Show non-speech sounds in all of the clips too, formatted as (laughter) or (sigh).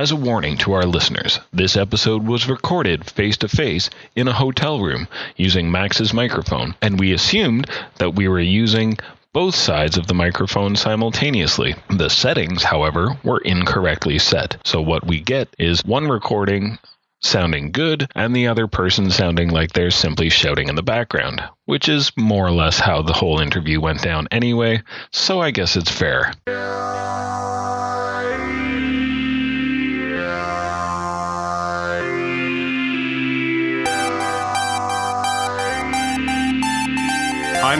As a warning to our listeners, this episode was recorded face to face in a hotel room using Max's microphone, and we assumed that we were using both sides of the microphone simultaneously. The settings, however, were incorrectly set. So what we get is one recording sounding good and the other person sounding like they're simply shouting in the background, which is more or less how the whole interview went down anyway, so I guess it's fair.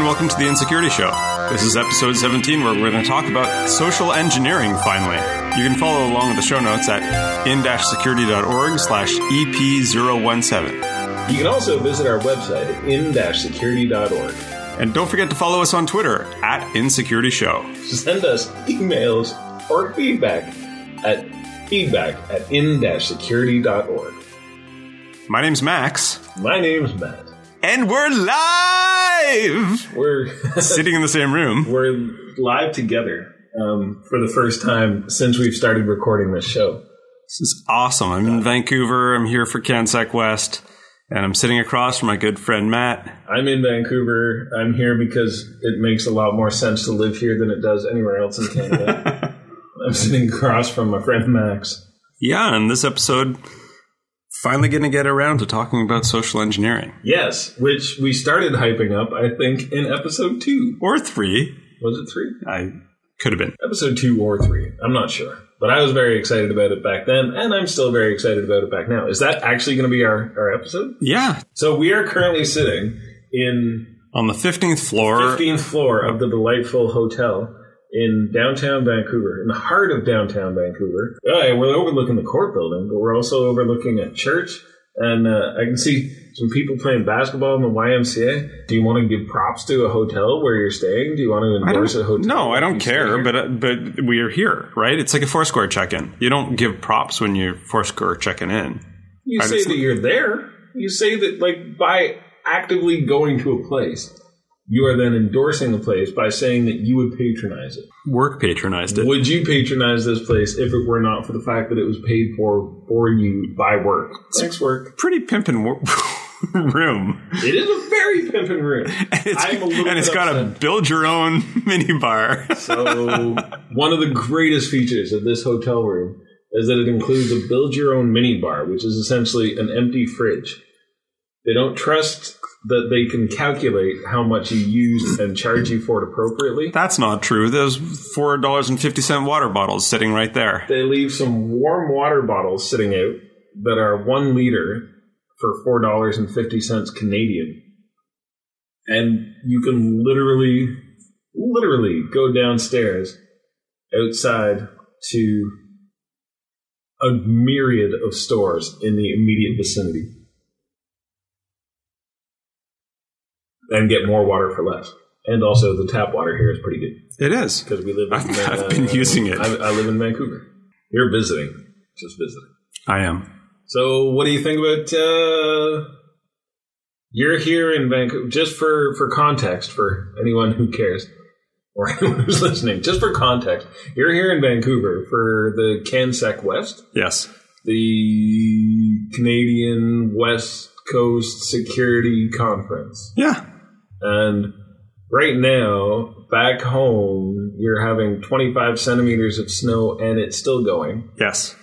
And welcome to the Insecurity Show. This is episode 17 where we're going to talk about social engineering finally. You can follow along with the show notes at in-security.org slash EP017. You can also visit our website at in-security.org. And don't forget to follow us on Twitter at Insecurity Show. Send us emails or feedback at feedback at in-security.org. My name's Max, My name's Matt. And we're live! We're (laughs) Sitting in the same room. we're live together um, for the first time since we've started recording this show. This is awesome. I'm in Vancouver. I'm here for CanSec West, and I'm sitting across from my good friend Matt. I'm in Vancouver. I'm here because it makes a lot more sense to live here than it does anywhere else in (laughs) Canada. I'm sitting across from my friend Max. Yeah, and this episode, finally going to get around to talking about social engineering. Yes, which we started hyping up, I think, in episode two. Or three. Was it three? I could have been. Episode two or three. I'm not sure. But I was very excited about it back then, and I'm still very excited about it back now. Is that actually going to be our, our episode? Yeah. So we are currently sitting in On the 15th floor. 15th floor of the delightful hotel in downtown Vancouver, in the heart of downtown Vancouver. Yeah, we're overlooking the court building, but we're also overlooking a church. And uh, I can see some people playing basketball in the YMCA. Do you want to give props to a hotel where you're staying? Do you want to endorse a hotel? no, I don't care, but uh, but we are here, right? It's like a Foursquare check-in. You don't give props when you're Foursquare checking in. You I say that you're there. You say that, like, by actively going to a place, you are then endorsing the place by saying that you would patronize it. Work patronized it. Would you patronize this place if it were not for the fact that it was paid for for you by work? Thanks, work. Pretty pimpin' wor- (laughs) room. It is a very pimpin' room. (laughs) And it's, I'm a little and it's bit got a build your own (laughs) mini bar. So, one of the greatest features of this hotel room is that it includes a build your own mini bar, which is essentially an empty fridge. They don't trust that they can calculate how much you use and charge you for it appropriately. That's not true. There's four dollars and fifty cent water bottles sitting right there. They leave some warm water bottles sitting out that are one liter for four dollars and fifty cents Canadian, and you can literally, literally go downstairs outside to a myriad of stores in the immediate vicinity and get more water for less. And also, the tap water here is pretty good It is. because we live. In, (laughs) I've- I've been using it. I, I live in Vancouver. You're visiting, just visiting. I am. So, what do you think about? Uh, you're here in Vancouver. Just for for context, for anyone who cares or anyone (laughs) who's listening, just for context, you're here in Vancouver for the CanSec West, Yes. the Canadian West Coast Security Conference, Yeah. And right now back home you're having 25 centimeters of snow and it's still going. Yes.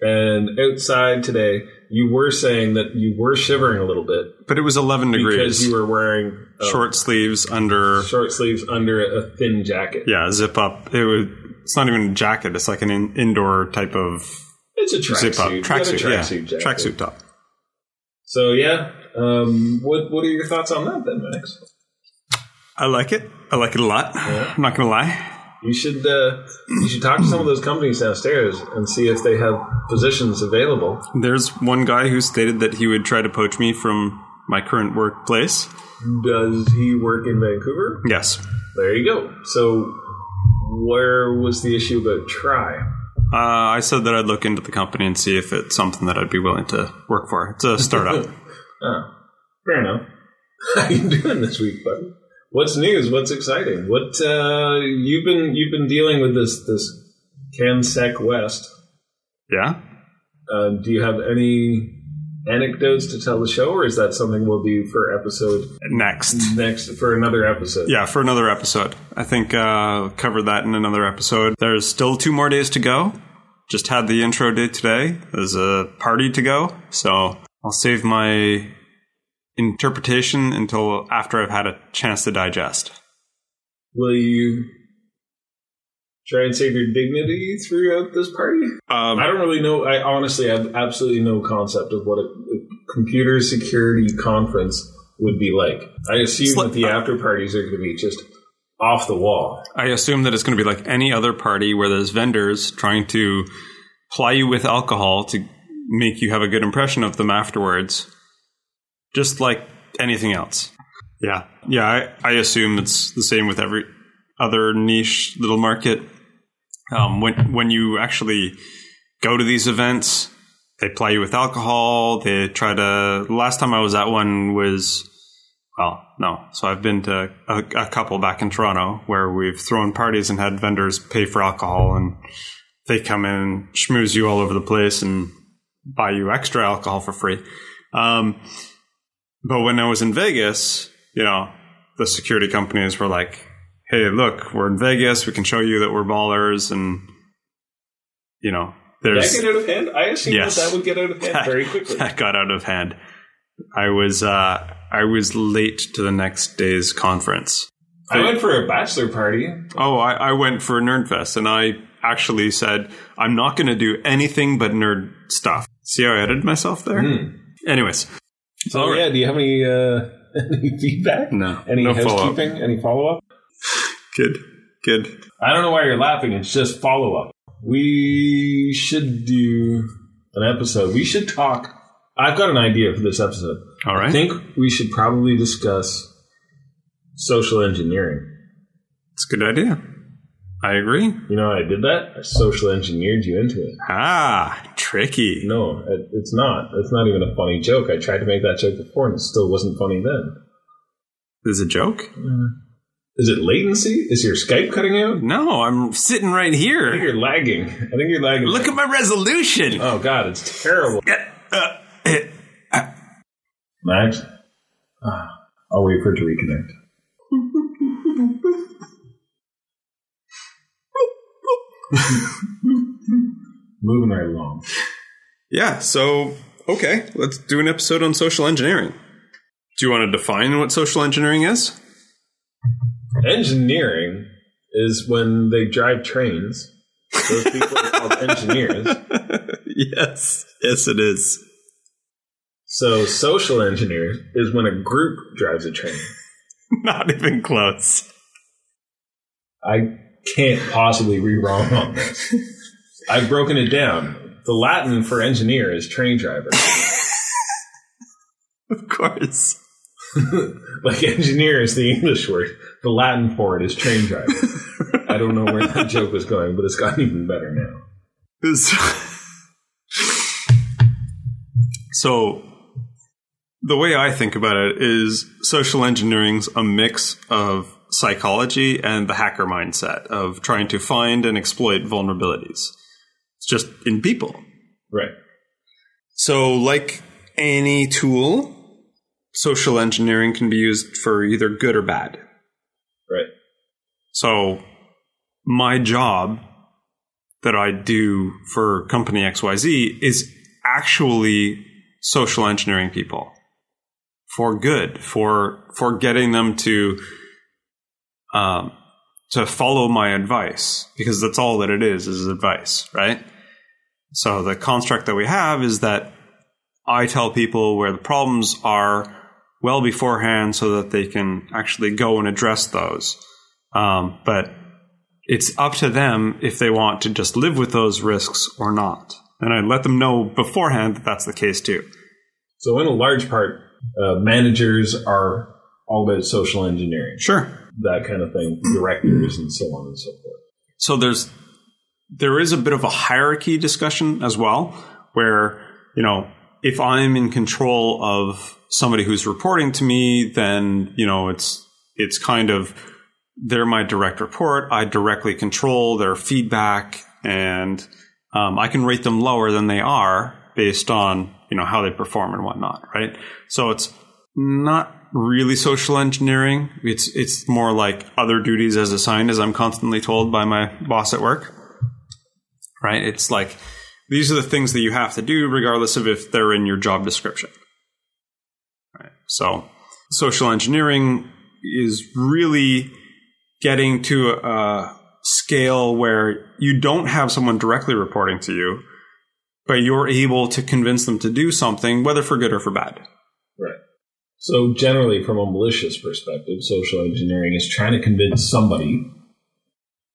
And outside today, you were saying that you were shivering a little bit But it was eleven degrees because you were wearing uh, Short sleeves under. short sleeves under a thin jacket. Yeah, zip up. It was. It's not even a jacket. It's like an in, indoor type of It's a zip up tracksuit. You got a tracksuit. Yeah, tracksuit jacket. tracksuit top. So yeah, um, what what are your thoughts on that then, Max? I like it. I like it a lot. I'm not gonna lie. You should uh, you should talk to some of those companies downstairs and see if they have positions available. There's one guy who stated that he would try to poach me from my current workplace. Does he work in Vancouver? Yes. There you go. So where was the issue about try? Uh, I said that I'd look into the company and see if it's something that I'd be willing to work for. It's a startup. Oh, (laughs) fair enough. (laughs) How you doing this week, buddy? What's news? What's exciting? What uh, you've been you've been dealing with this this CanSec West. yeah. Uh, do you have any anecdotes to tell the show, or is that something we'll do for episode Next. next for another episode? Yeah, for another episode. I think uh, cover that in another episode. There's still two more days to go. Just had the intro day today. There's a party to go, so I'll save my interpretation until after I've had a chance to digest. Will you try and save your dignity throughout this party? Um, I don't really know. I honestly have absolutely no concept of what a, a computer security conference would be like. I assume that the after parties are going to be just off the wall. I assume that it's going to be like any other party where there's vendors trying to ply you with alcohol to make you have a good impression of them afterwards, just like anything else. Yeah, yeah. I, I assume it's the same with every other niche little market. Um, when when you actually go to these events, they ply you with alcohol. They try to. Last time I was at one was well, no. So I've been to a, a couple back in Toronto where we've thrown parties and had vendors pay for alcohol, and they come in and schmooze you all over the place and buy you extra alcohol for free. Um, but when I was in Vegas, you know, the security companies were like, "Hey, look, we're in Vegas. We can show you that we're ballers," and you know, Did there's that get out of hand? I assume Yes. that that would get out of hand very (laughs) quickly. that got out of hand. I was uh, I was late to the next day's conference. I went for a bachelor party. Oh, I, I went for Nerdfest, and I actually said I'm not going to do anything but nerd stuff. See how I edited myself there? Hmm. Anyways, So yeah, do you have any uh, (laughs) any feedback? no, Any no housekeeping? Any follow up? Good, good. I don't know why you're laughing. It's just follow up. We should do an episode. We should talk. I've got an idea for this episode. All right, I think we should probably discuss social engineering. it's a good idea. I agree. You know how I did that? I social engineered you into it. Ah, tricky. No, it, it's not. It's not even a funny joke. I tried to make that joke before and it still wasn't funny then. Is a joke? Is it latency? Is your Skype cutting out? No, I'm sitting right I think here. you're lagging. I think you're lagging. Look at my resolution. Oh god, it's terrible. Uh, eh, Max, ah, I'll wait for it to reconnect. (laughs) Moving right along. Yeah, so okay, let's do an episode on social engineering. Do you want to define what social engineering is? Engineering is when they drive trains. Those people are called (laughs) engineers. yes, yes, it is. So social engineers is when a group drives a train. (laughs) Not even close. I can't possibly be wrong on this. I've broken it down. The Latin for engineer is train driver. (laughs) Of course. (laughs) like engineer is the English word. The Latin for it is train driver. I don't know where that joke was going, but it's gotten even better now. (laughs) so, the way I think about it is social engineering's a mix of psychology and the hacker mindset of trying to find and exploit vulnerabilities. It's just in people. Right. So, like any tool, social engineering can be used for either good or bad. Right. So, my job that I do for company XYZ is actually social engineering people for good, for for getting them to um, to follow my advice because that's all that it is is advice, right? So the construct that we have is that I tell people where the problems are well beforehand so that they can actually go and address those. Um, but it's up to them if they want to just live with those risks or not. And I let them know beforehand that that's the case too. So, in a large part, uh, managers are all about social engineering, Sure. That kind of thing, directors, and so on and so forth. So there's there is a bit of a hierarchy discussion as well, where you know if I'm in control of somebody who's reporting to me, then you know it's it's kind of they're my direct report. I directly control their feedback, and um, I can rate them lower than they are based on you know how they perform and whatnot, right? So it's not really social engineering. It's it's more like other duties as assigned, as I'm constantly told by my boss at work. Right? It's like these are the things that you have to do, regardless of if they're in your job description. Right? So social engineering is really getting to a scale where you don't have someone directly reporting to you, but you're able to convince them to do something, whether for good or for bad. So, generally, from a malicious perspective, social engineering is trying to convince somebody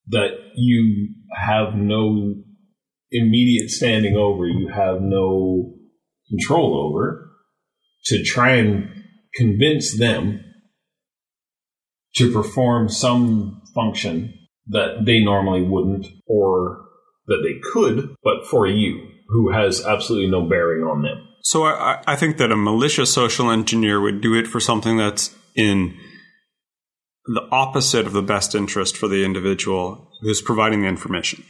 that you have no immediate standing over, you have no control over, to try and convince them to perform some function that they normally wouldn't or that they could, but for you, who has absolutely no bearing on them. So I, I think that a malicious social engineer would do it for something that's in the opposite of the best interest for the individual who's providing the information.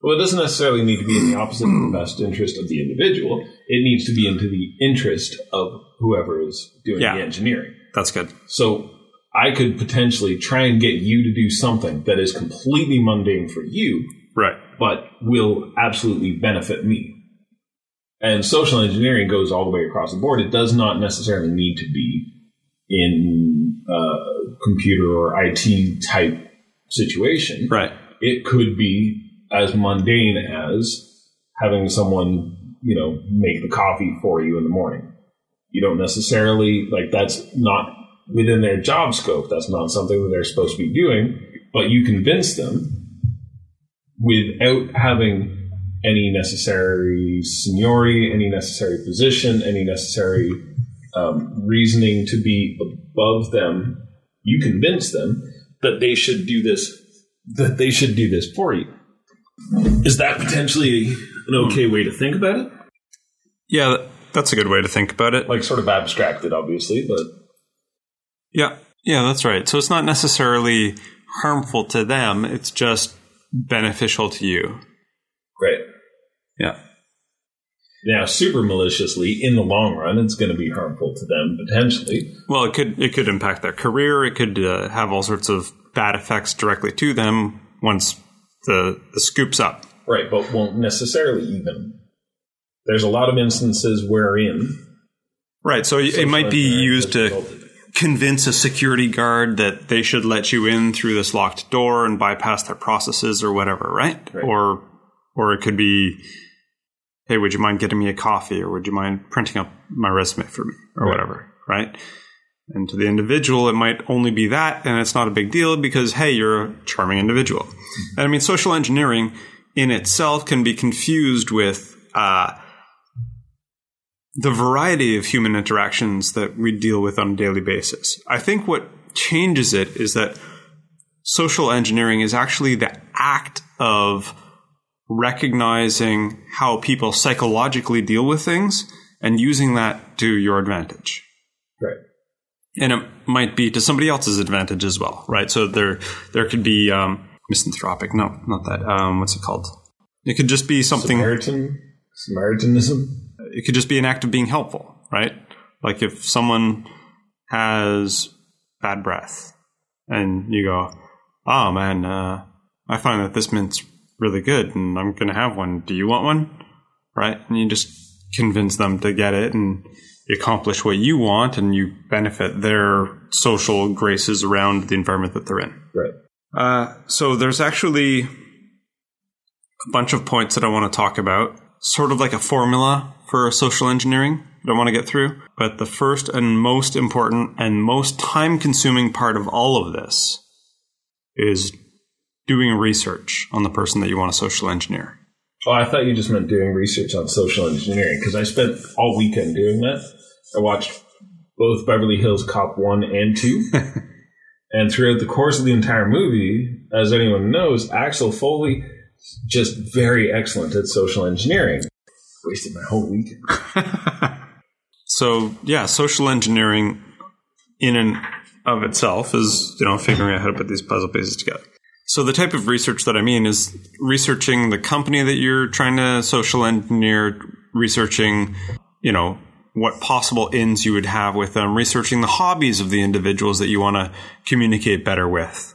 Well, it doesn't necessarily need to be in the opposite of the best interest of the individual. It needs to be into the interest of whoever is doing Yeah. the engineering. That's good. So I could potentially try and get you to do something that is completely mundane for you, Right. but will absolutely benefit me. And social engineering goes all the way across the board. It does not necessarily need to be in a computer or IT type situation. Right. It could be as mundane as having someone, you know, make the coffee for you in the morning. You don't necessarily like that's not within their job scope. That's not something that they're supposed to be doing, but you convince them without having any necessary seniority, any necessary position, any necessary um, reasoning to be above them. You convince them that they should do this. That they should do this for you. Is that potentially an okay way to think about it? Yeah, that's a good way to think about it. Like sort of abstracted, obviously, but Yeah. Yeah, that's right. So it's not necessarily harmful to them, it's just beneficial to you. great. Yeah. Now, super maliciously, in the long run, it's going to be harmful to them potentially. Well, it could it could impact their career. It could uh, have all sorts of bad effects directly to them once the the scoop's up. Right, but won't necessarily even. There's a lot of instances wherein Right. So it might be used to resulted. convince a security guard that they should let you in through this locked door and bypass their processes or whatever, right? Right. Or or it could be, hey, would you mind getting me a coffee or would you mind printing up my resume for me or Right. whatever, right? And to the individual, it might only be that, and it's not a big deal because, hey, you're a charming individual. And I mean, social engineering in itself can be confused with uh, the variety of human interactions that we deal with on a daily basis. I think what changes it is that social engineering is actually the act of recognizing how people psychologically deal with things and using that to your advantage. Right. And it might be to somebody else's advantage as well, right? So there, there could be um, misanthropic. No, not that. Um, what's it called? It could just be something Samaritan, Samaritanism. it could just be an act of being helpful, right? Like if someone has bad breath and you go, oh man, uh, I find that this mint's really good and I'm going to have one. Do you want one? Right? And you just convince them to get it and you accomplish what you want and you benefit their social graces around the environment that they're in. Right. Uh, so there's actually a bunch of points that I want to talk about, sort of like a formula for social engineering that I want to get through. But the first and most important and most time consuming part of all of this is doing research on the person that you want to social engineer. Oh, I thought you just meant doing research on social engineering because I spent all weekend doing that. I watched both Beverly Hills Cop 1 and 2. (laughs) and throughout the course of the entire movie, as anyone knows, Axel Foley just very excellent at social engineering. Wasted my whole weekend. (laughs) So yeah, social engineering in and of itself is you know figuring out how to put these puzzle pieces together. So the type of research that I mean is researching the company that you're trying to social engineer, researching, you know, what possible ends you would have with them, researching the hobbies of the individuals that you want to communicate better with.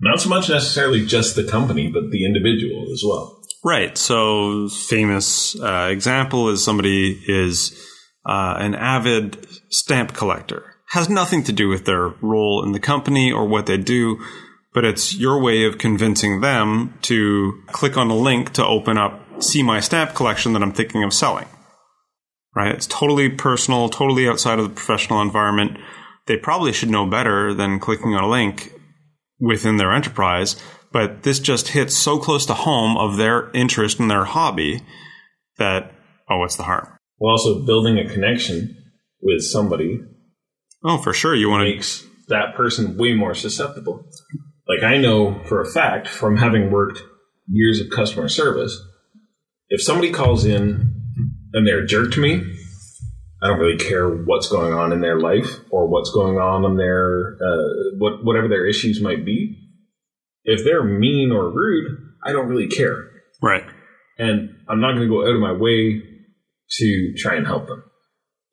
Not so much necessarily just the company, but the individual as well. Right. So famous uh, example is somebody is uh, an avid stamp collector. Has nothing to do with their role in the company or what they do, but it's your way of convincing them to click on a link to open up, see my stamp collection that I'm thinking of selling. Right? It's totally personal, totally outside of the professional environment. They probably should know better than clicking on a link within their enterprise, but this just hits so close to home of their interest and their hobby that, oh, what's the harm? Well, also building a connection with somebody Oh, for sure. You want to makes that person way more susceptible. Like I know for a fact from having worked years of customer service, if somebody calls in and they're a jerk to me, I don't really care what's going on in their life or what's going on in their uh, what whatever their issues might be. If they're mean or rude, I don't really care, right. and I'm not going to go out of my way to try and help them.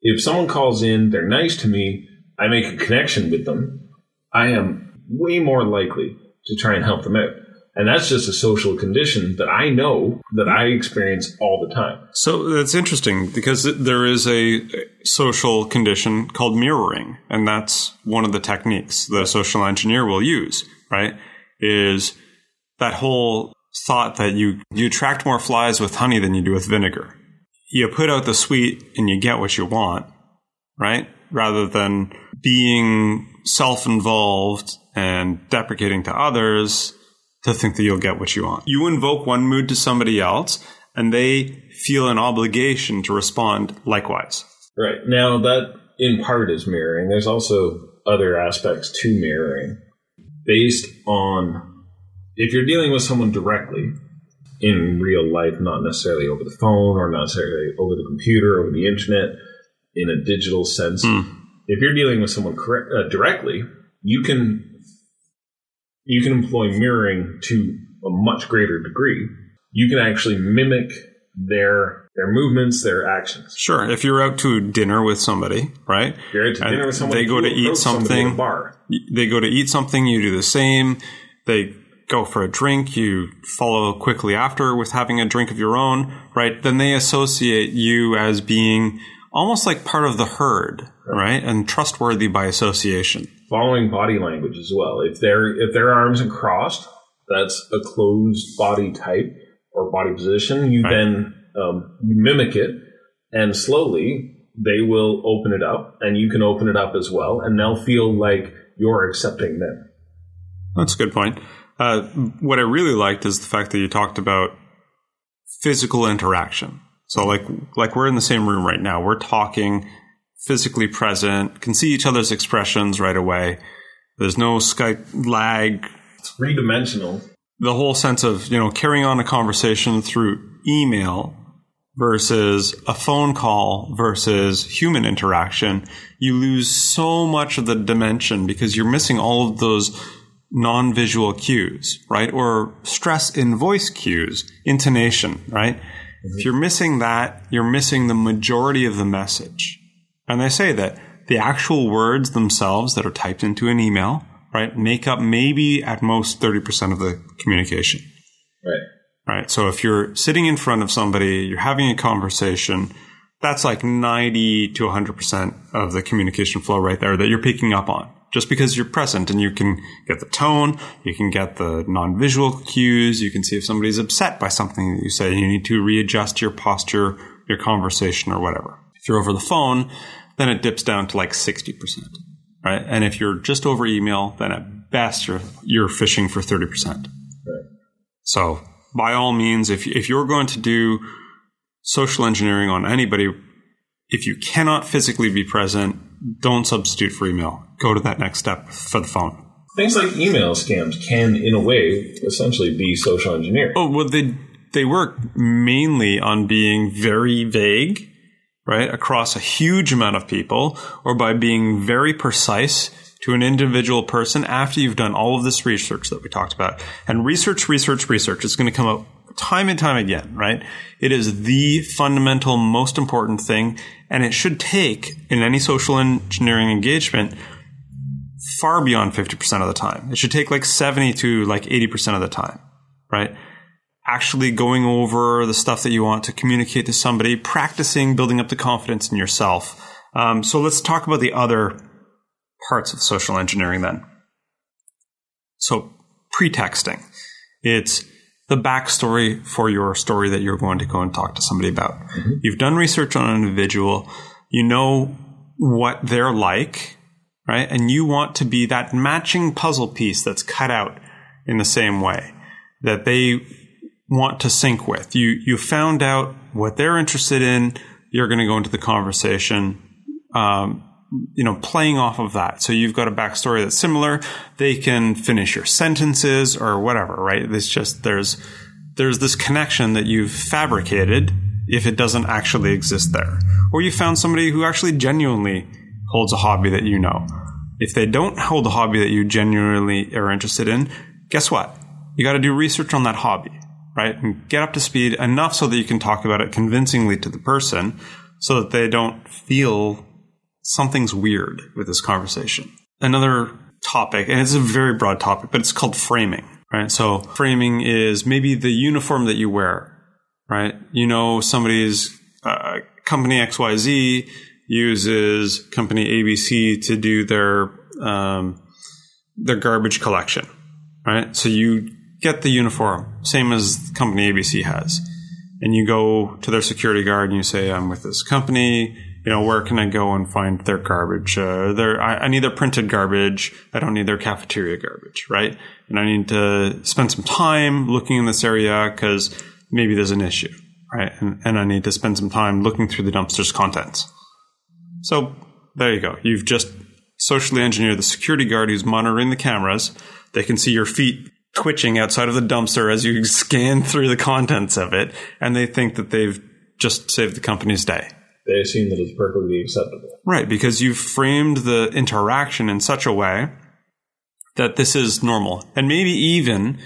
If someone calls in, they're nice to me, I make a connection with them, I am way more likely to try and help them out. And that's just a social condition that I know that I experience all the time. So that's interesting because there is a social condition called mirroring, and that's one of the techniques that a social engineer will use, right? Is that whole thought that you, you attract more flies with honey than you do with vinegar. You put out the sweet and you get what you want, right? Rather than being self involved and deprecating to others to think that you'll get what you want. You invoke one mood to somebody else and they feel an obligation to respond likewise. Right. Now, that in part is mirroring. There's also other aspects to mirroring based on if you're dealing with someone directly in real life, not necessarily over the phone or not necessarily over the computer, over the internet, in a digital sense. Hmm. If you're dealing with someone correct, uh, directly, you can you can employ mirroring to a much greater degree. You can actually mimic their their movements, their actions. Sure. If you're out to dinner with somebody, right? You're out to dinner with someone. they go to eat somebody something. bar. They go to eat something, you do the same. They go for a drink, you follow quickly after with having a drink of your own, right? Then they associate you as being almost like part of the herd, right? And trustworthy by association. following body language as well. If their if their arms are crossed, that's a closed body type or body position. You Right. then um, mimic it, and slowly they will open it up, and you can open it up as well, and they'll feel like you're accepting them. That's a good point. Uh, what I really liked is the fact that you talked about physical interaction. So like like we're in the same room right now. We're talking physically present, can see each other's expressions right away. There's no Skype lag. It's Three dimensional. The whole sense of, you know, carrying on a conversation through email versus a phone call versus human interaction, you lose so much of the dimension because you're missing all of those non-visual cues, right? Or stress in voice cues, intonation, right? If mm-hmm. you're missing that, you're missing the majority of the message. And they say that the actual words themselves that are typed into an email, right, make up maybe at most 30% of the communication Right. right? So if you're sitting in front of somebody, you're having a conversation, that's like 90 to 100% of the communication flow right there that you're picking up on. Just because you're present and you can get the tone, you can get the non-visual cues, you can see if somebody's upset by something that you say, you need to readjust your posture, your conversation or whatever. If you're over the phone, then it dips down to like 60%, right? And if you're just over email, then at best you're, you're fishing for 30%. Right. So, by all means, if, if you're going to do social engineering on anybody, if you cannot physically be present, don't substitute for email. Go to that next step for the phone. Things like email scams can, in a way, essentially be social engineering. Oh, well, they, they work mainly on being very vague, right, across a huge amount of people, or by being very precise to an individual person after you've done all of this research that we talked about. And research, research, research is going to come up time and time again, right? It is the fundamental, most important thing. And it should take in any social engineering engagement far beyond 50% of the time. It should take like 70 to like 80% of the time, right? Actually going over the stuff that you want to communicate to somebody, practicing building up the confidence in yourself. Um, so let's talk about the other parts of social engineering then. So pretexting. It's the backstory for your story that you're going to go and talk to somebody about. Mm-hmm. You've done research on an individual. You know what they're like, right? And you want to be that matching puzzle piece that's cut out in the same way that they want to sync with. You, you found out what they're interested in. You're going to go into the conversation. Um, you know, playing off of that. So you've got a backstory that's similar. They can finish your sentences or whatever, right? It's just there's there's this connection that you've fabricated if it doesn't actually exist there. Or you found somebody who actually genuinely holds a hobby that you know. If they don't hold a hobby that you genuinely are interested in, guess what? You got to do research on that hobby, right? And get up to speed enough so that you can talk about it convincingly to the person so that they don't feel something's weird with this conversation. Another topic, and it's a very broad topic, but it's called framing, right? So framing is maybe the uniform that you wear, right? You know, somebody's uh, company XYZ uses company ABC to do their um, their garbage collection, right? So you get the uniform, same as company ABC has, and you go to their security guard and you say, "I'm with this company." you know, where can I go and find their garbage? Uh, their, I, I, need their printed garbage. I don't need their cafeteria garbage, right? And I need to spend some time looking in this area because maybe there's an issue, right? And, and I need to spend some time looking through the dumpster's contents. So there you go. You've just socially engineered the security guard who's monitoring the cameras. They can see your feet twitching outside of the dumpster as you (laughs) scan through the contents of it, and they think that they've just saved the company's day they assume that it's perfectly acceptable. Right, because you've framed the interaction in such a way that this is normal. And maybe even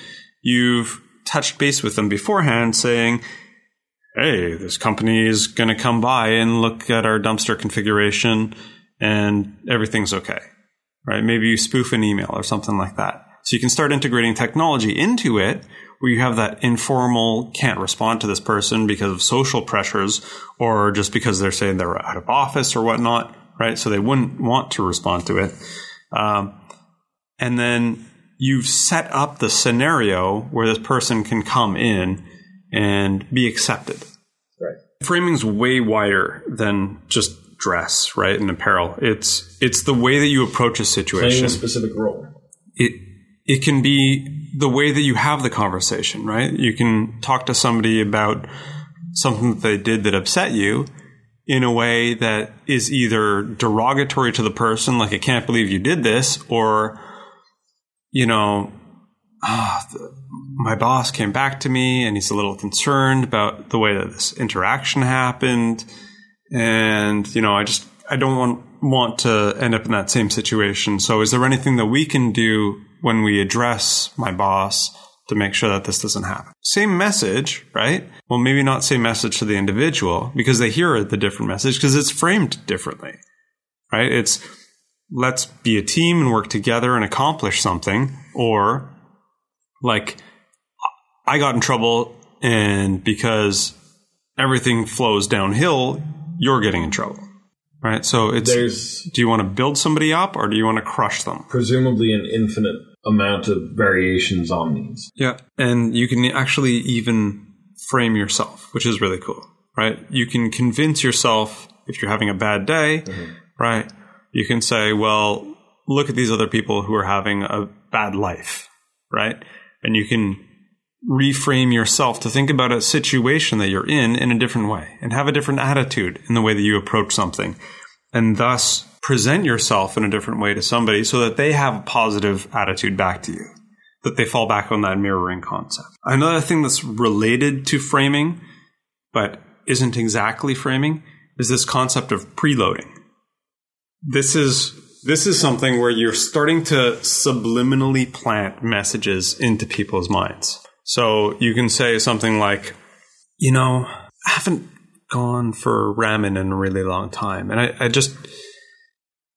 you've touched base with them beforehand saying, hey, this company is going to come by and look at our dumpster configuration and everything's okay. Right? Maybe you spoof an email or something like that. So you can start integrating technology into it where you have that informal can't respond to this person because of social pressures or just because they're saying they're out of office or whatnot, right? So they wouldn't want to respond to it. Um, and then you've set up the scenario where this person can come in and be accepted. Right. Framing's way wider than just dress, right, and apparel. It's it's the way that you approach a situation. Playing a specific role. It it can be the way that you have the conversation, right? You can talk to somebody about something that they did that upset you in a way that is either derogatory to the person, like, I can't believe you did this, or, you know, oh, the, my boss came back to me and he's a little concerned about the way that this interaction happened. And, you know, I just, I don't want, want to end up in that same situation. So is there anything that we can do when we address my boss to make sure that this doesn't happen. Same message, right? Well, maybe not same message to the individual because they hear the different message because it's framed differently, right? It's let's be a team and work together and accomplish something or like I got in trouble and because everything flows downhill, you're getting in trouble. Right. So it's There's do you want to build somebody up or do you want to crush them? presumably an infinite amount of variations on these. Yeah. And you can actually even frame yourself, which is really cool, right? You can convince yourself if you're having a bad day, mm-hmm. right? You can say, well, look at these other people who are having a bad life, right? And you can reframe yourself to think about a situation that you're in in a different way and have a different attitude in the way that you approach something. And thus present yourself in a different way to somebody so that they have a positive attitude back to you, that they fall back on that mirroring concept. Another thing that's related to framing, but isn't exactly framing, is this concept of preloading. This is this is something where you're starting to subliminally plant messages into people's minds. So you can say something like, you know, I haven't gone for ramen in a really long time. And I, I just,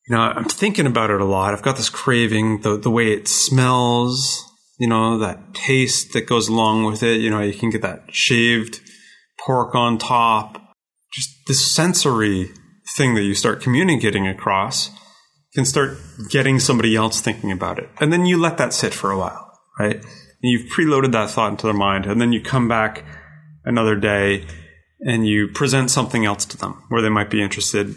you know, I'm thinking about it a lot. I've got this craving, the, the way it smells, you know, that taste that goes along with it. You know, you can get that shaved pork on top. Just this sensory thing that you start communicating across can start getting somebody else thinking about it. And then you let that sit for a while, right? And you've preloaded that thought into their mind. And then you come back another day and you present something else to them where they might be interested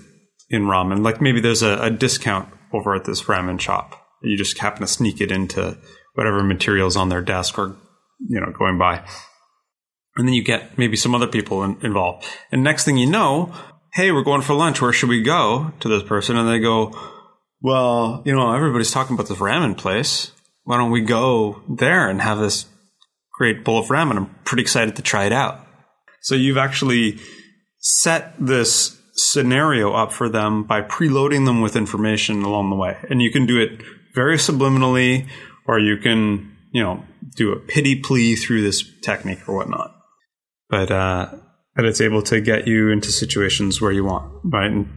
in ramen. Like maybe there's a, a discount over at this ramen shop. You just happen to sneak it into whatever materials on their desk or, you know, going by. And then you get maybe some other people in, involved. And next thing you know, hey, we're going for lunch. Where should we go to this person? And they go, well, you know, everybody's talking about this ramen place. Why don't we go there and have this great bowl of ramen? I'm pretty excited to try it out. So you've actually set this scenario up for them by preloading them with information along the way. And you can do it very subliminally, or you can, you know, do a pity plea through this technique or whatnot. But, uh, but it's able to get you into situations where you want, right? And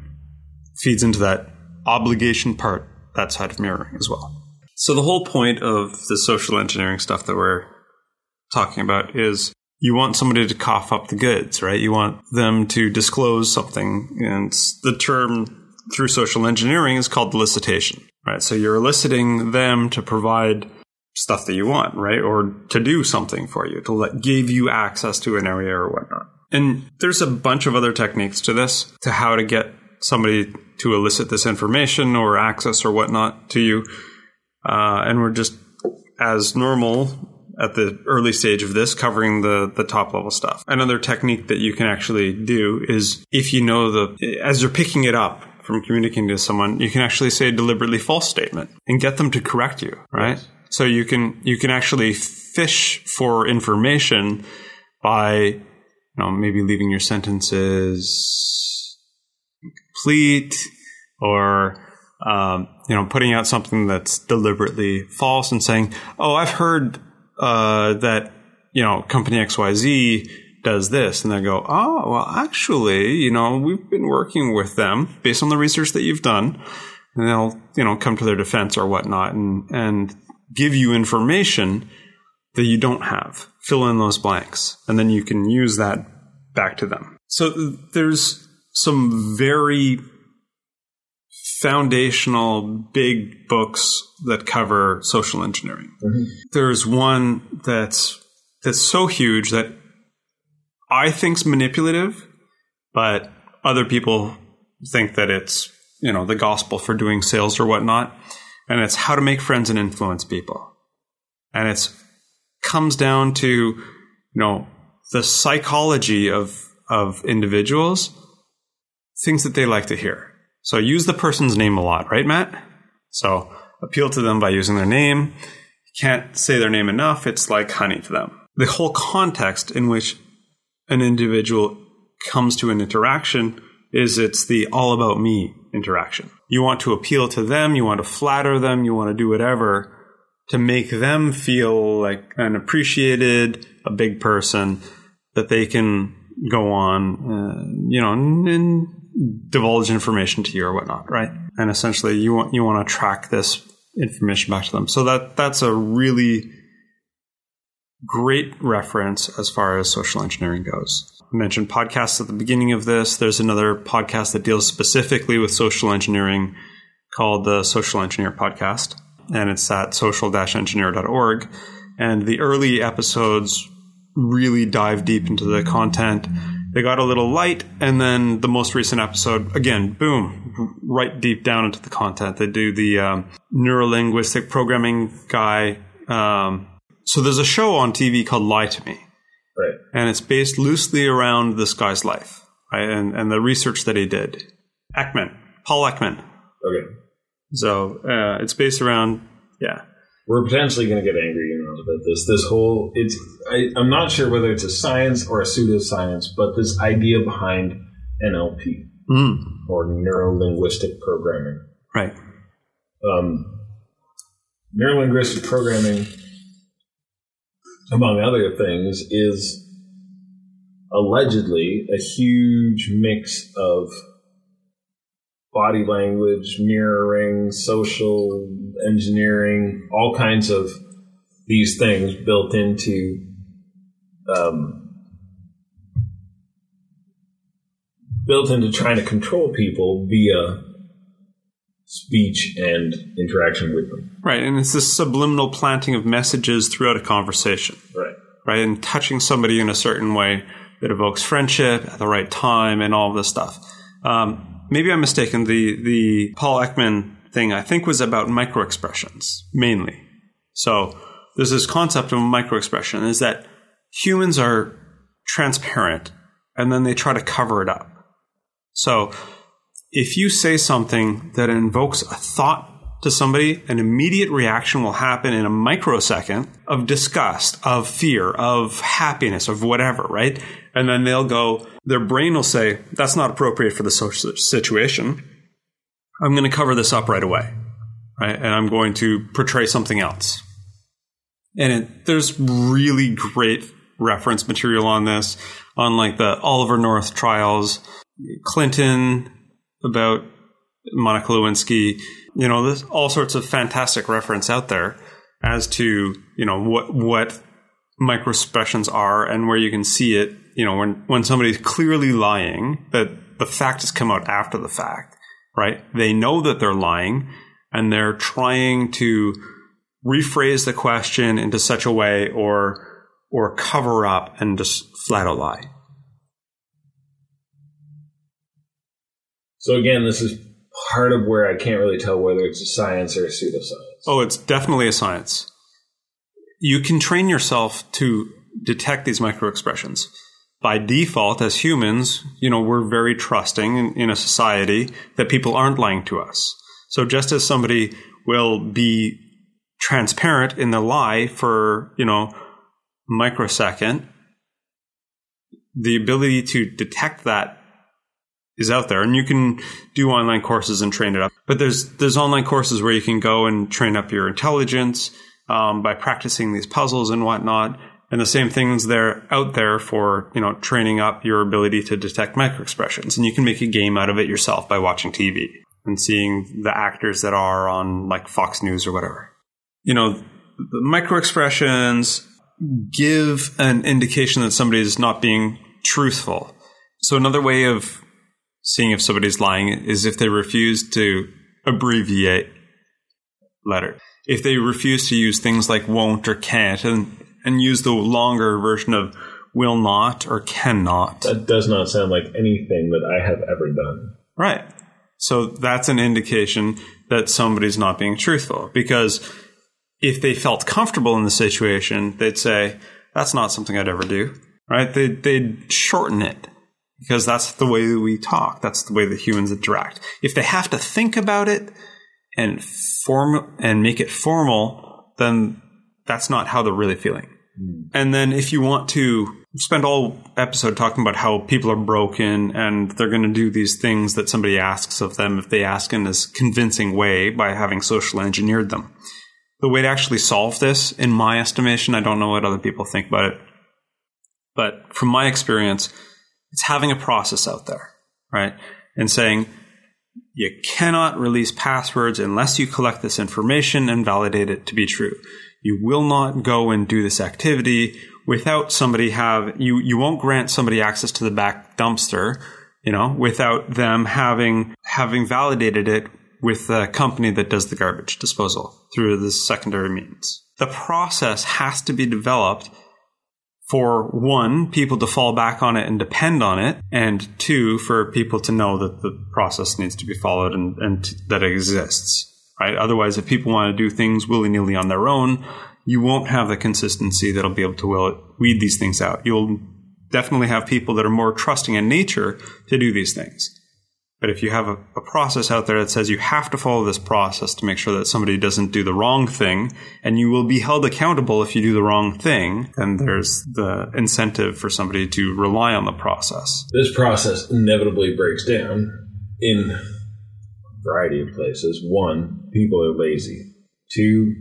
feeds into that obligation part, that side of mirroring as well. So the whole point of the social engineering stuff that we're talking about is you want somebody to cough up the goods, right? You want them to disclose something. And the term through social engineering is called elicitation, right? So you're eliciting them to provide stuff that you want, right? Or to do something for you, to let, give you access to an area or whatnot. And there's a bunch of other techniques to this, to how to get somebody to elicit this information or access or whatnot to you. Uh, and we're just, as normal, at the early stage of this, covering the, the top level stuff. Another technique that you can actually do is if you know the, as you're picking it up from communicating to someone, you can actually say a deliberately false statement and get them to correct you, right? Yes. So you can, you can actually fish for information by, you know, maybe leaving your sentences complete or, um, you know, putting out something that's deliberately false and saying, "Oh, I've heard uh, that you know company XYZ does this, and they go, oh, well, actually, you know, we've been working with them based on the research that you've done, and they'll you know come to their defense or whatnot, and and give you information that you don't have. Fill in those blanks, and then you can use that back to them. So there's some very foundational big books that cover social engineering. Mm-hmm. There's one that's that's so huge that I think's manipulative, but other people think that it's you know the gospel for doing sales or whatnot, and it's how to make friends and influence people, and it's comes down to you know the psychology of of individuals, things that they like to hear. So use the person's name a lot, right, Matt? So appeal to them by using their name. You can't say their name enough. It's like honey to them. The whole context in which an individual comes to an interaction is it's the all about me interaction. You want to appeal to them, you want to flatter them, you want to do whatever to make them feel like an appreciated, a big person that they can go on, uh, you know, and divulge information to you or whatnot, right? And essentially, you want you want to track this information back to them. So that that's a really great reference as far as social engineering goes. I mentioned podcasts at the beginning of this. There's another podcast that deals specifically with social engineering called the Social Engineer Podcast, and it's at social-engineer.org. And the early episodes really dive deep into the content they got a little light, and then the most recent episode, again, boom, right deep down into the content. They do the um, neurolinguistic programming guy. Um, so there's a show on TV called Lie to Me. Right. And it's based loosely around this guy's life right? and, and the research that he did. Ekman, Paul Ekman. Okay. So uh, it's based around, yeah. We're potentially going to get angry this. This whole it's I, I'm not sure whether it's a science or a pseudoscience, but this idea behind NLP mm. or neuro linguistic programming. Right. um, neurolinguistic programming, among other things, is allegedly a huge mix of body language, mirroring, social engineering, all kinds of these things built into um, built into trying to control people via speech and interaction with them. Right, and it's this subliminal planting of messages throughout a conversation. Right. Right, and touching somebody in a certain way that evokes friendship at the right time and all this stuff. Um, maybe I'm mistaken. The the Paul Ekman thing I think was about microexpressions mainly. So there's this concept of microexpression is that humans are transparent and then they try to cover it up. So if you say something that invokes a thought to somebody, an immediate reaction will happen in a microsecond of disgust, of fear, of happiness, of whatever, right? And then they'll go, their brain will say, that's not appropriate for the social situation. I'm going to cover this up right away, right? And I'm going to portray something else. And it, there's really great reference material on this, on like the Oliver North trials, Clinton about Monica Lewinsky. You know, there's all sorts of fantastic reference out there as to you know what what microexpressions are and where you can see it. You know, when when somebody's clearly lying, that the fact has come out after the fact, right? They know that they're lying, and they're trying to rephrase the question into such a way or or cover up and just flat out lie. So again, this is part of where I can't really tell whether it's a science or a pseudoscience. Oh, it's definitely a science. You can train yourself to detect these microexpressions. By default, as humans, you know, we're very trusting in, in a society that people aren't lying to us. So just as somebody will be transparent in the lie for, you know, microsecond, the ability to detect that is out there and you can do online courses and train it up. But there's there's online courses where you can go and train up your intelligence um, by practicing these puzzles and whatnot. And the same things there out there for you know training up your ability to detect microexpressions. And you can make a game out of it yourself by watching tv and seeing the actors that are on like fox news or whatever you know the microexpressions give an indication that somebody is not being truthful so another way of seeing if somebody's lying is if they refuse to abbreviate letter. If they refuse to use things like won't or can't and, and use the longer version of will not or cannot. That does not sound like anything that I have ever done. Right. So that's an indication that somebody's not being truthful because if they felt comfortable in the situation, they'd say, that's not something I'd ever do. Right? They'd, they'd shorten it because that's the way that we talk. That's the way that humans interact. If they have to think about it and form and make it formal, then that's not how they're really feeling. Mm. And then if you want to spend all episode talking about how people are broken and they're going to do these things that somebody asks of them if they ask in this convincing way by having social engineered them. The way to actually solve this, in my estimation, I don't know what other people think about it, but from my experience, it's having a process out there, right? And saying, you cannot release passwords unless you collect this information and validate it to be true. You will not go and do this activity without somebody have you you won't grant somebody access to the back dumpster, you know, without them having having validated it with the company that does the garbage disposal through the secondary means. The process has to be developed for one, people to fall back on it and depend on it, and two, for people to know that the process needs to be followed and, and that it exists. Right? Otherwise, if people want to do things willy nilly on their own, you won't have the consistency that'll be able to weed these things out. You'll definitely have people that are more trusting in nature to do these things. But if you have a, a, process out there that says you have to follow this process to make sure that somebody doesn't do the wrong thing, and you will be held accountable if you do the wrong thing, then there's the incentive for somebody to rely on the process. This process inevitably breaks down in a variety of places. One, people are lazy. Two,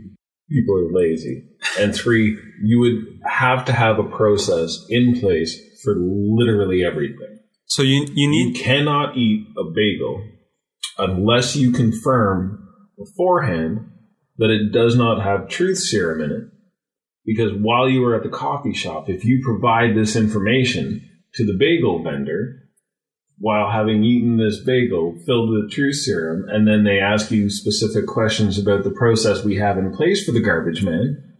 people are lazy. And three, you would have to have a process in place for literally everything. So you you You cannot eat a bagel unless you confirm beforehand that it does not have truth serum in it. Because while you are at the coffee shop, if you provide this information to the bagel vendor while having eaten this bagel filled with truth serum, and then they ask you specific questions about the process we have in place for the garbage man,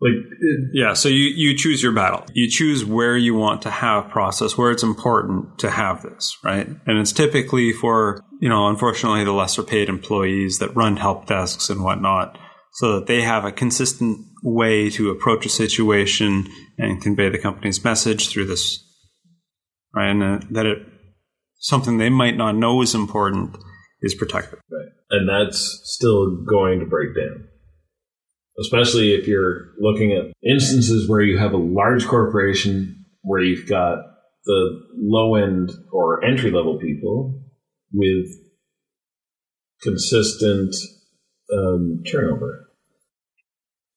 like it, Yeah, so you, you choose your battle. You choose where you want to have process, where it's important to have this, right? And it's typically for, you know, unfortunately the lesser paid employees that run help desks and whatnot, so that they have a consistent way to approach a situation and convey the company's message through this, right? And uh, that it, something they might not know is important is protected. Right. And that's still going to break down. Especially if you're looking at instances where you have a large corporation where you've got the low end or entry level people with consistent um, turnover.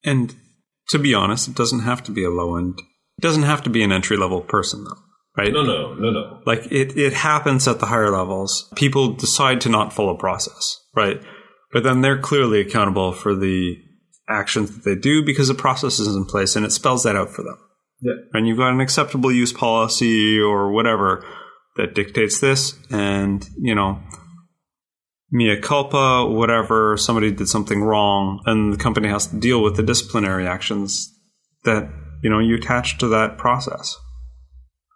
And to be honest, it doesn't have to be a low end. It doesn't have to be an entry level person though, right? No, no, no, no. Like it, it happens at the higher levels. People decide to not follow process, right? But then they're clearly accountable for the actions that they do because the process is in place and it spells that out for them. Yeah. And you've got an acceptable use policy or whatever that dictates this. And, you know, mea culpa, whatever, somebody did something wrong and the company has to deal with the disciplinary actions that, you know, you attach to that process.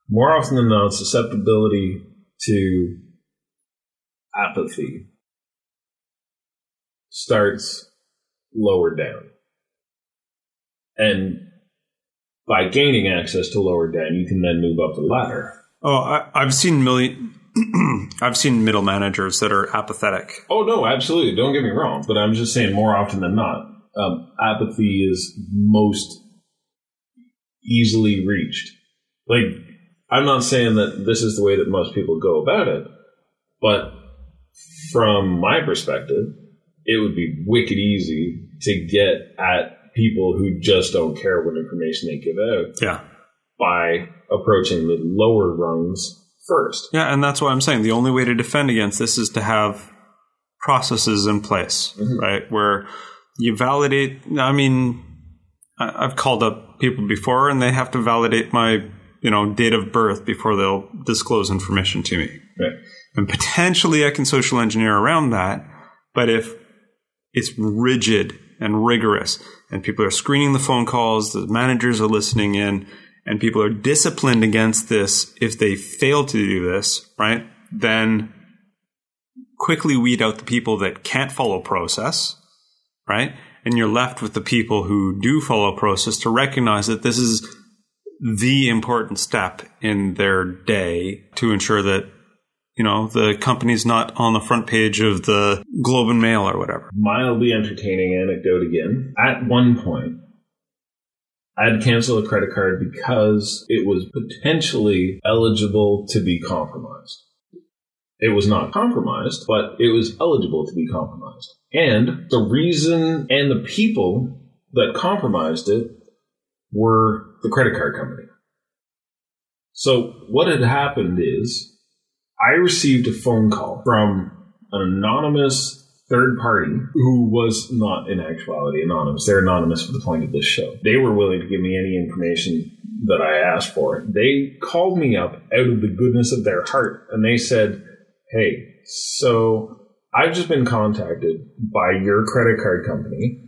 More often than not, susceptibility to apathy starts lower down. And by gaining access to lower down, you can then move up the ladder. Oh, I, I've seen million. (clears throat) I've seen middle managers that are apathetic. Oh no, absolutely. Don't get me wrong, but I'm just saying more often than not, um, apathy is most easily reached. Like, I'm not saying that this is the way that most people go about it, but from my perspective, it would be wicked easy to get at people who just don't care what information they give out Yeah, by approaching the lower rungs first. yeah, and that's what I'm saying. The only way to defend against this is to have processes in place, mm-hmm. right? Where you validate. I mean, I've called up people before, and they have to validate my, you know, date of birth before they'll disclose information to me. Right. and potentially I can social engineer around that. But if it's rigid and rigorous, and people are screening the phone calls, the managers are listening in, and people are disciplined against this if they fail to do this, right? Then quickly weed out the people that can't follow process, right? And you're left with the people who do follow process to recognize that this is the important step in their day to ensure that you know the company's not on the front page of the Globe and Mail or whatever. mildly entertaining anecdote again. At one point, I had to cancel a credit card because it was potentially eligible to be compromised. It was not compromised, but it was eligible to be compromised. And the reason and the people that compromised it were the credit card company. So what had happened is I received a phone call from an anonymous third party who was not in actuality anonymous. They're anonymous for the point of this show. They were willing to give me any information that I asked for. They called me up out of the goodness of their heart and they said, Hey, so I've just been contacted by your credit card company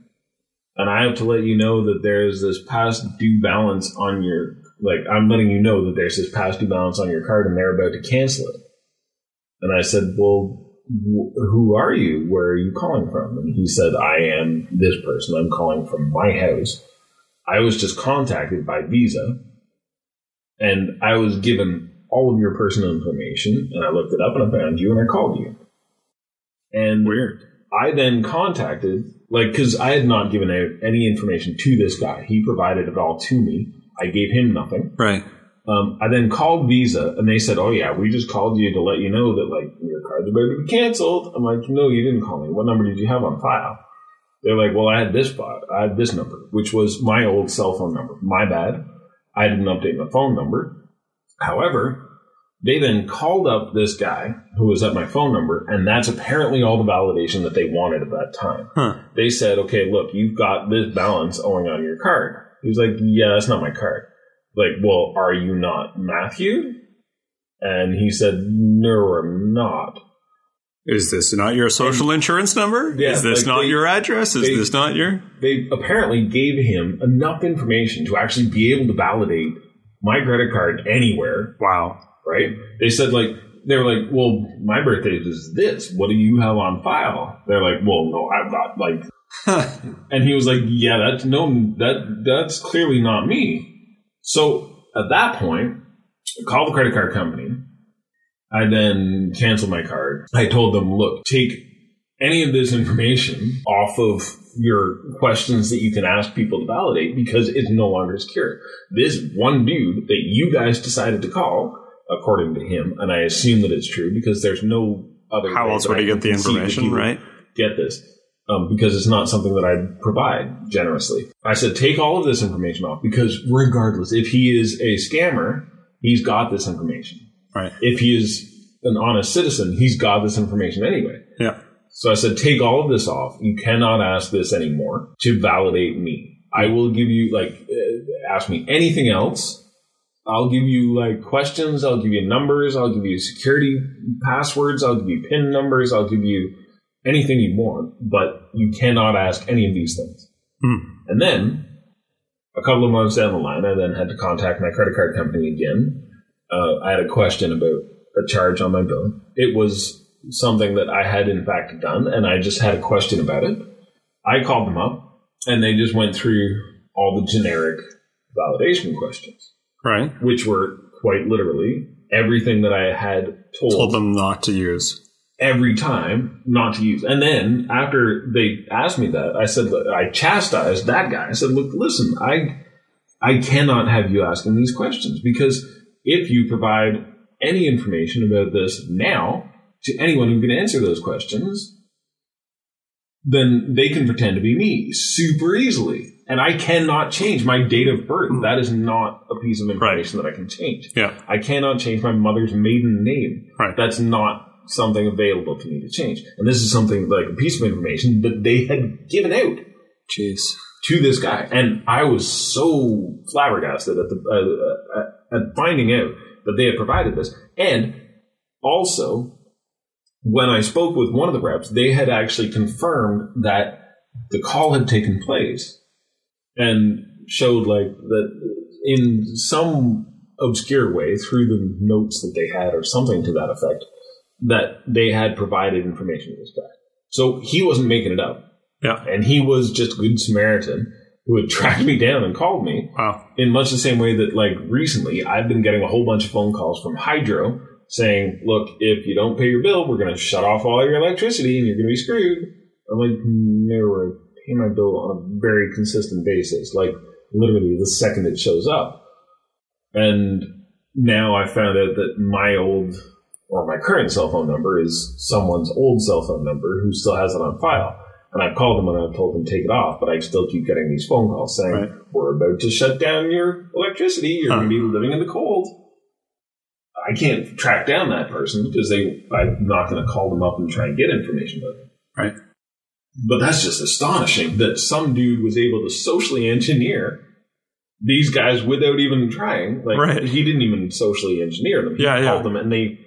and I have to let you know that there's this past due balance on your like I'm letting you know that there's this past due balance on your card and they're about to cancel it. And I said, "Well, wh- who are you? Where are you calling from?" And he said, "I am this person. I'm calling from my house. I was just contacted by Visa, and I was given all of your personal information, and I looked it up and I found you, and I called you." And Weird. I then contacted, like, because I had not given out any information to this guy. He provided it all to me. I gave him nothing. Right. Um, I then called Visa and they said, "Oh yeah, we just called you to let you know that like your card's about to be canceled." I'm like, "No, you didn't call me. What number did you have on file?" They're like, "Well, I had this spot. I had this number, which was my old cell phone number. My bad. I didn't update my phone number. However." They then called up this guy who was at my phone number, and that's apparently all the validation that they wanted at that time. Huh. They said, okay, look, you've got this balance owing on your card. He was like, yeah, that's not my card. Like, well, are you not Matthew? And he said, no, I'm not. Is this not your social insurance number? Yeah, Is this like not they- your address? Is they- this not your? They apparently gave him enough information to actually be able to validate my credit card anywhere, Wow. right? They said, like, they were like, well, my birthday is this. What do you have on file? They're like, well, no, I've got, like, (laughs) And he was like, "Yeah, that's no, that that's clearly not me." So at that point, I called the credit card company. I then canceled my card. I told them, "Look, take any of this information off of your questions that you can ask people to validate because it's no longer secure. This one dude that you guys decided to call, according to him, and I assume that it's true because there's no other. How else would he get the information, right? Get this. Um, because it's not something that I provide generously. I said, take all of this information off because regardless, if he is a scammer, he's got this information. Right. If he is an honest citizen, he's got this information anyway. Yeah. So I said, take all of this off. You cannot ask this anymore to validate me. I will give you, like, uh, ask me anything else. I'll give you, like, questions. I'll give you numbers. I'll give you security passwords. I'll give you PIN numbers. I'll give you anything you want, but you cannot ask any of these things. Hmm. And then, a couple of months down the line, I then had to contact my credit card company again. Uh, I had a question about a charge on my bill. It was something that I had in fact done, and I just had a question about it. I called them up, and they just went through all the generic validation questions, Right. which were quite literally everything that I had Told them not to use. Every time not to use. And then after they asked me that, I said I chastised that guy. I said, "Look, listen, I I cannot have you asking these questions because if you provide any information about this now to anyone who can answer those questions, then they can pretend to be me super easily." And I cannot change my date of birth. Hmm. That is not a piece of information that I can change. Yeah. I cannot change my mother's maiden name. Right. That's not something available to me to change. And this is something like a piece of information that they had given out Jeez. to this guy. And I was so flabbergasted at the uh, uh, at finding out that they had provided this. And also, when I spoke with one of the reps, they had actually confirmed that the call had taken place and showed like that in some obscure way through the notes that they had or something to that effect that they had provided information to this guy. So he wasn't making it up. Yeah. And he was just a good Samaritan who had tracked me down and called me Wow. in much the same way that, like, recently I've been getting a whole bunch of phone calls from Hydro saying, look, if you don't pay your bill, we're going to shut off all your electricity and you're going to be screwed. I'm like, no, I pay my bill on a very consistent basis, like, literally the second it shows up. And now I found out that my old or my current cell phone number is someone's old cell phone number who still has it on file. And I've called them and I've told them to take it off, but I still keep getting these phone calls saying, Right. we're about to shut down your electricity. You're Huh. going to be living in the cold. I can't track down that person because they, I'm not going to call them up and try and get information about them. Right. But that's just astonishing that some dude was able to socially engineer these guys without even trying. Like Right. he didn't even socially engineer them. He Yeah, yeah. called them and they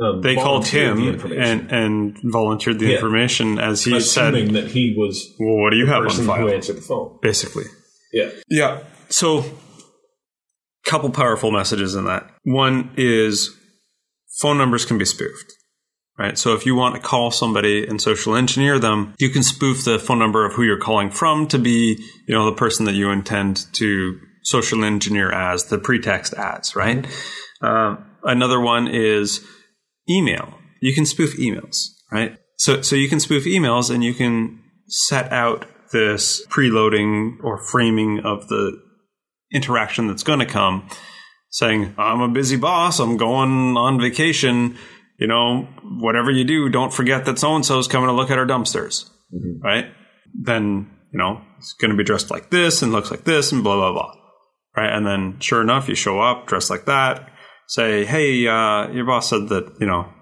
um, They called him the and, and volunteered the Yeah. information as he said, assuming that he was well, what do you have on person who answered the phone. Basically. Yeah. Yeah. So, couple powerful messages in that. One is phone numbers can be spoofed. Right. So if you want to call somebody and social engineer them, you can spoof the phone number of who you're calling from to be, you know, the person that you intend to social engineer as the pretext as, right? Um, another one is email. You can spoof emails, right? So, so you can spoof emails and you can set out this preloading or framing of the interaction that's going to come saying, I'm a busy boss, I'm going on vacation, you know, whatever you do, don't forget that so and so is coming to look at our dumpsters, mm-hmm. right? Then, you know, it's going to be dressed like this and looks like this and blah, blah, blah, right? And then sure enough, you show up dressed like that, say, hey, uh, your boss said that, you know,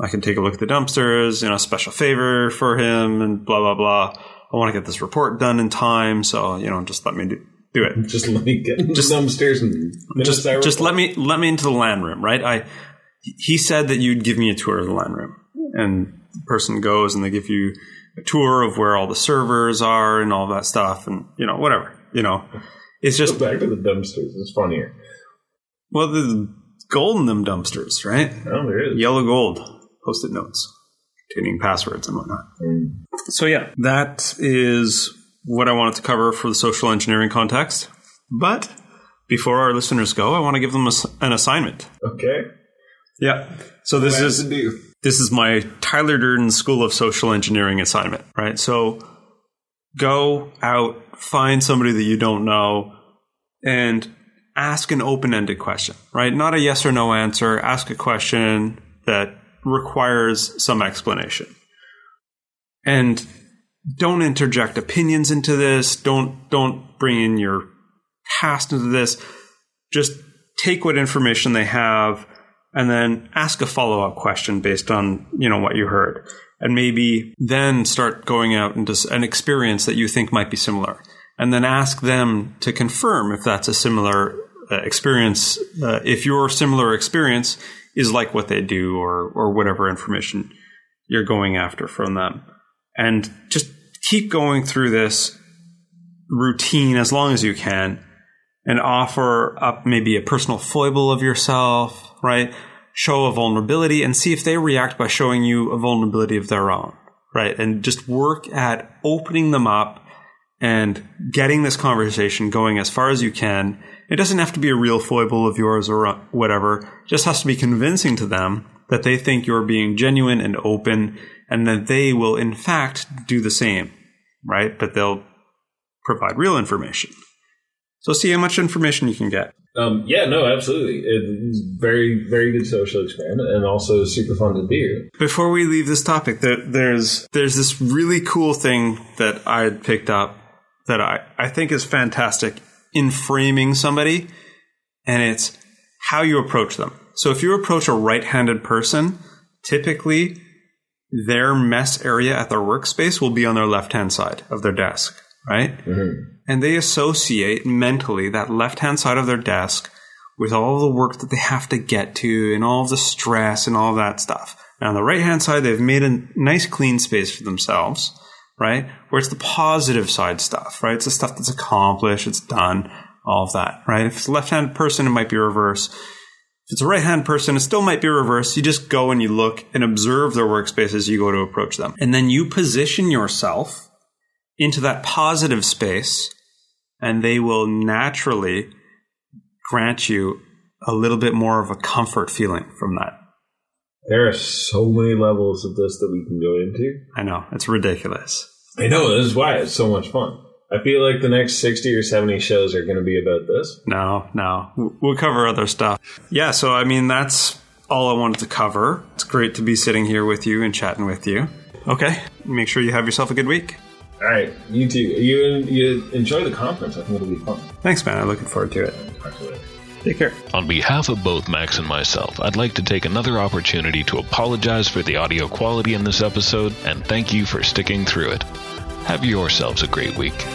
I can take a look at the dumpsters, you know, special favor for him and blah, blah, blah. I want to get this report done in time. So, you know, just let me do, do it. (laughs) Just let me get just downstairs and Just, just let me, let me into the LAN room, right? I, he said that you'd give me a tour of the LAN room and the person goes and they give you a tour of where all the servers are and all that stuff and, you know, whatever, you know, it's just, back to the dumpsters. It's funnier. well, the gold in them dumpsters, right? Oh, there is. Yellow gold post-it notes containing passwords and whatnot. Mm. So yeah, that is what I wanted to cover for the social engineering context. But before our listeners go, I want to give them a an assignment. Okay. Yeah. So this is this is my Tyler Durden School of Social Engineering assignment, right? So go out, find somebody that you don't know, and ask an open ended question, right? Not a yes or no answer. Ask a question that requires some explanation. And don't interject opinions into this. Don't don't bring in your past into this. Just take what information they have and then ask a follow-up question based on, you know, what you heard. And maybe then start going out into an experience that you think might be similar. And then ask them to confirm if that's a similar experience, uh, if your similar experience is like what they do or, or whatever information you're going after from them. And just keep going through this routine as long as you can and offer up maybe a personal foible of yourself, right? Show a vulnerability and see if they react by showing you a vulnerability of their own, right? And just work at opening them up and getting this conversation going as far as you can. It doesn't have to be a real foible of yours or whatever. It just has to be convincing to them that they think you're being genuine and open and that they will in fact do the same, right? But they'll provide real information. So see how much information you can get. Um, yeah, no, absolutely. It's very, very good social experiment, and also super fun to do. Before we leave this topic, there, there's there's this really cool thing that I picked up that I, I think is fantastic in framing somebody, and it's how you approach them. So if you approach a right-handed person, typically their mess area at their workspace will be on their left-hand side of their desk, right? Mm-hmm. and they associate mentally that left hand side of their desk with all the work that they have to get to and all the stress and all that stuff. And on the right hand side, they've made a nice clean space for themselves, right? Where it's the positive side stuff, right? It's the stuff that's accomplished, it's done, all of that, right? If it's a left handed person, it might be reverse. If it's a right hand person, it still might be reverse. You just go and you look and observe their workspace as you go to approach them. And then you position yourself into that positive space and they will naturally grant you a little bit more of a comfort feeling from that. There are so many levels of this that we can go into. I know, it's ridiculous. I know, this is why it's so much fun. I feel like the next 60 or 70 shows are going to be about this. No, no, we'll cover other stuff. Yeah, so I mean, that's all I wanted to cover. It's great to be sitting here with you and chatting with you. Okay, make sure you have yourself a good week. All right, you too. You, you enjoy the conference. I think it'll be fun. Thanks, man. I'm looking forward to it. Talk to you later. Take care. On behalf of both Max and myself, I'd like to take another opportunity to apologize for the audio quality in this episode and thank you for sticking through it. Have yourselves a great week.